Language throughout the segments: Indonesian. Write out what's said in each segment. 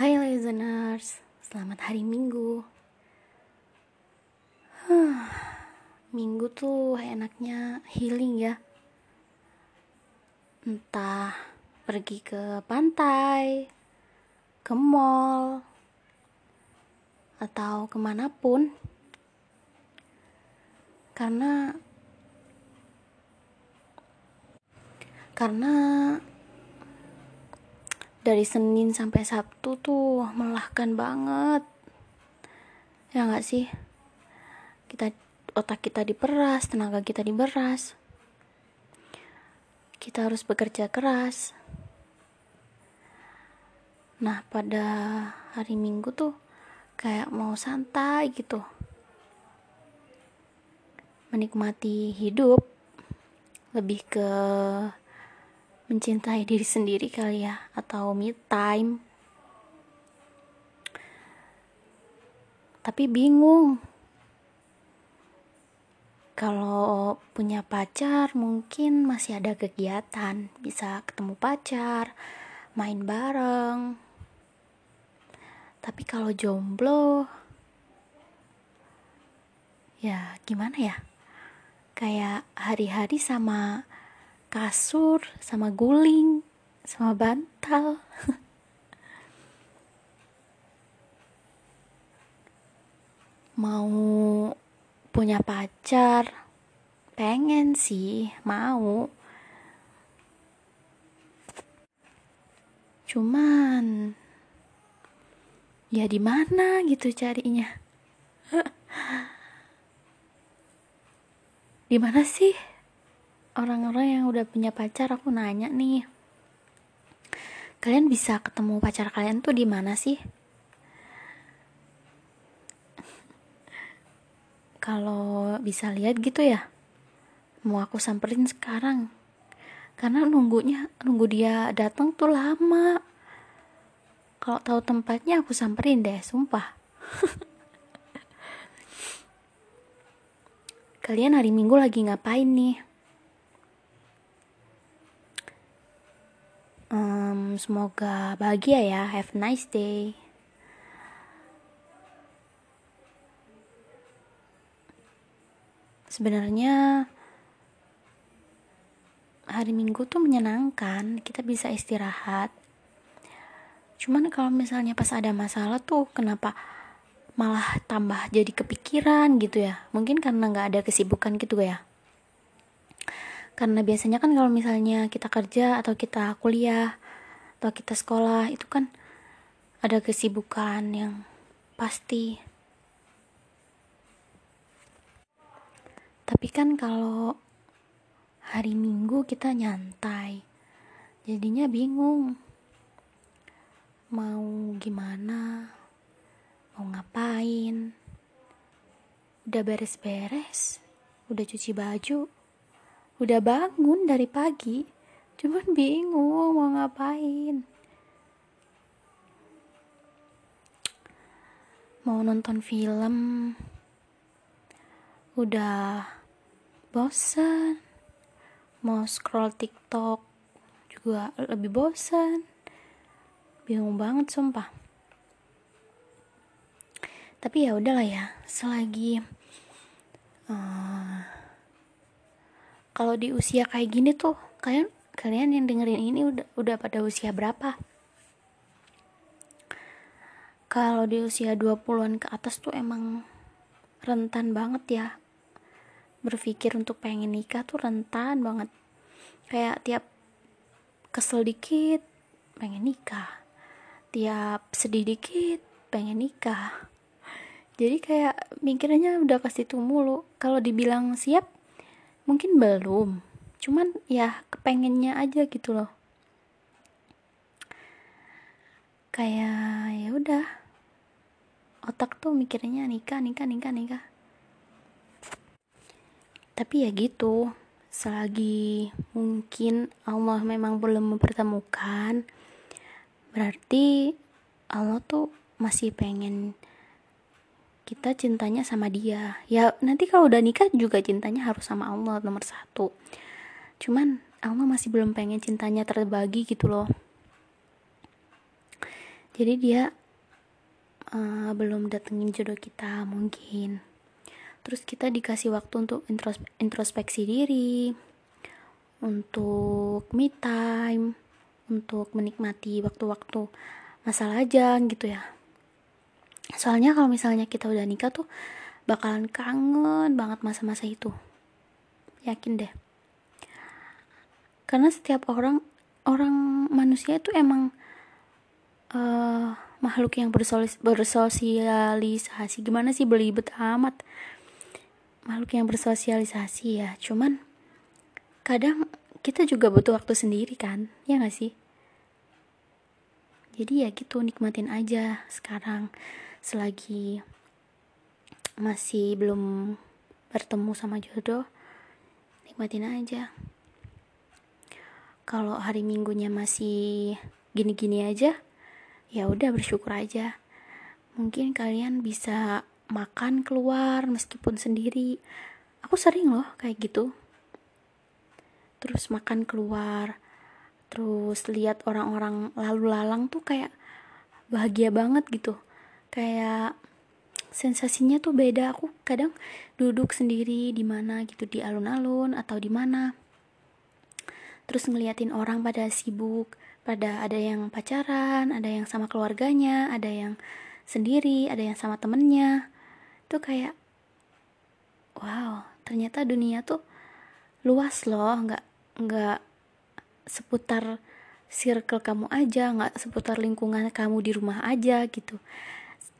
Hai listeners, selamat hari Minggu. Huh, minggu tuh enaknya healing ya. Entah pergi ke pantai, ke mall, atau ke mana pun. Karena karena dari Senin sampai Sabtu tuh melahkan banget. Ya nggak sih? Kita otak kita diperas tenaga kita diberas. Kita harus bekerja keras. Nah pada hari Minggu tuh kayak mau santai gitu. Menikmati hidup lebih ke mencintai diri sendiri kali ya atau me time. Tapi bingung. Kalau punya pacar mungkin masih ada kegiatan. Bisa ketemu pacar main bareng. Tapi kalau jomblo ya gimana ya? Kayak hari-hari sama kasur sama guling sama bantal. Mau punya pacar? Pengen sih mau. Cuman ya di mana gitu carinya? Di mana sih orang-orang yang udah punya pacar aku nanya nih kalian bisa ketemu pacar kalian tuh di mana sih? Kalau bisa lihat gitu ya mau aku samperin sekarang. Karena nunggunya nunggu dia datang tuh lama. Kalau tahu tempatnya aku samperin deh sumpah. Kalian hari minggu lagi ngapain nih semoga bahagia ya. Have a nice day. Sebenarnya hari minggu tuh menyenangkan. Kita bisa istirahat. Cuman kalau misalnya pas ada masalah tuh kenapa malah tambah jadi kepikiran gitu ya? Mungkin karena nggak ada kesibukan gitu ya. Karena biasanya kan kalau misalnya kita kerja atau kita kuliah atau kita sekolah itu kan ada kesibukan yang pasti. Tapi kan kalau hari minggu kita nyantai jadinya bingung. Mau gimana? Mau ngapain? Udah beres-beres udah cuci baju udah bangun dari pagi cuman bingung mau ngapain. Mau nonton film. Udah bosan mau scroll tiktok juga lebih bosan bingung banget sumpah. Tapi ya udahlah ya selagi uh, kalau di usia kayak gini tuh kalian kalian yang dengerin ini udah udah pada usia berapa? Kalau di usia 20-an ke atas tuh emang rentan banget ya. Berpikir untuk pengen nikah tuh rentan banget. Kayak tiap kesel dikit pengen nikah. Tiap sedih dikit pengen nikah. Jadi kayak mikirnya udah pasti situ mulu kalau dibilang siap mungkin belum cuman ya kepengennya aja gitu loh. Kayak ya udah. Otak tuh mikirnya nikah nikah nikah nikah. Tapi ya gitu. Selagi mungkin Allah memang belum mempertemukan berarti Allah tuh masih pengen kita cintanya sama dia. Ya nanti kalau udah nikah juga cintanya harus sama Allah nomor satu cuman Allah masih belum pengen cintanya terbagi gitu loh. Jadi dia uh, belum datengin jodoh kita mungkin. Terus kita dikasih waktu untuk introspeksi diri untuk me time untuk menikmati waktu-waktu masalah aja gitu ya. Soalnya kalau misalnya kita udah nikah tuh bakalan kangen banget masa-masa itu. Yakin deh karena setiap orang orang manusia itu emang uh, makhluk yang bersosialisasi. Gimana sih belibet amat? Makhluk yang bersosialisasi ya. Cuman kadang kita juga butuh waktu sendiri kan ya gak sih? Jadi ya gitu nikmatin aja sekarang. Selagi masih belum bertemu sama jodoh nikmatin aja kalau hari minggunya masih gini-gini aja ya udah bersyukur aja. Mungkin kalian bisa makan keluar meskipun sendiri. Aku sering loh kayak gitu. Terus makan keluar terus lihat orang-orang lalu lalang tuh kayak bahagia banget gitu. Kayak sensasinya tuh beda. Aku kadang duduk sendiri di mana gitu di alun-alun atau di mana terus ngeliatin orang pada sibuk pada ada yang pacaran ada yang sama keluarganya ada yang sendiri ada yang sama temennya. Tuh kayak wow ternyata dunia tuh luas loh nggak nggak seputar circle kamu aja nggak seputar lingkungan kamu di rumah aja gitu.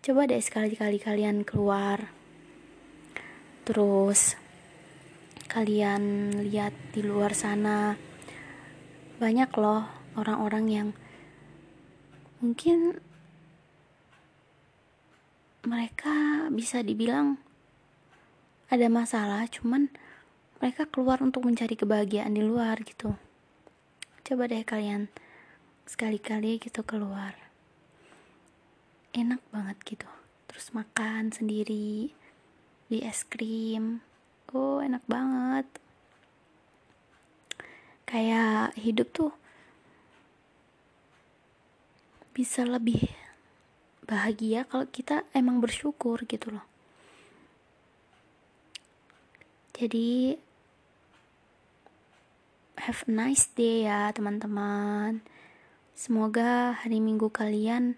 Coba deh sekali-kali kalian keluar terus kalian lihat di luar sana banyak loh orang-orang yang mungkin mereka bisa dibilang ada masalah cuman mereka keluar untuk mencari kebahagiaan di luar gitu. Coba deh kalian sekali-kali gitu keluar. Enak banget gitu. Terus makan sendiri di es krim. Oh enak banget kayak hidup tuh bisa lebih bahagia kalau kita emang bersyukur gitu loh jadi have a nice day ya teman-teman semoga hari minggu kalian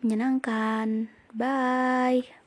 menyenangkan. Bye.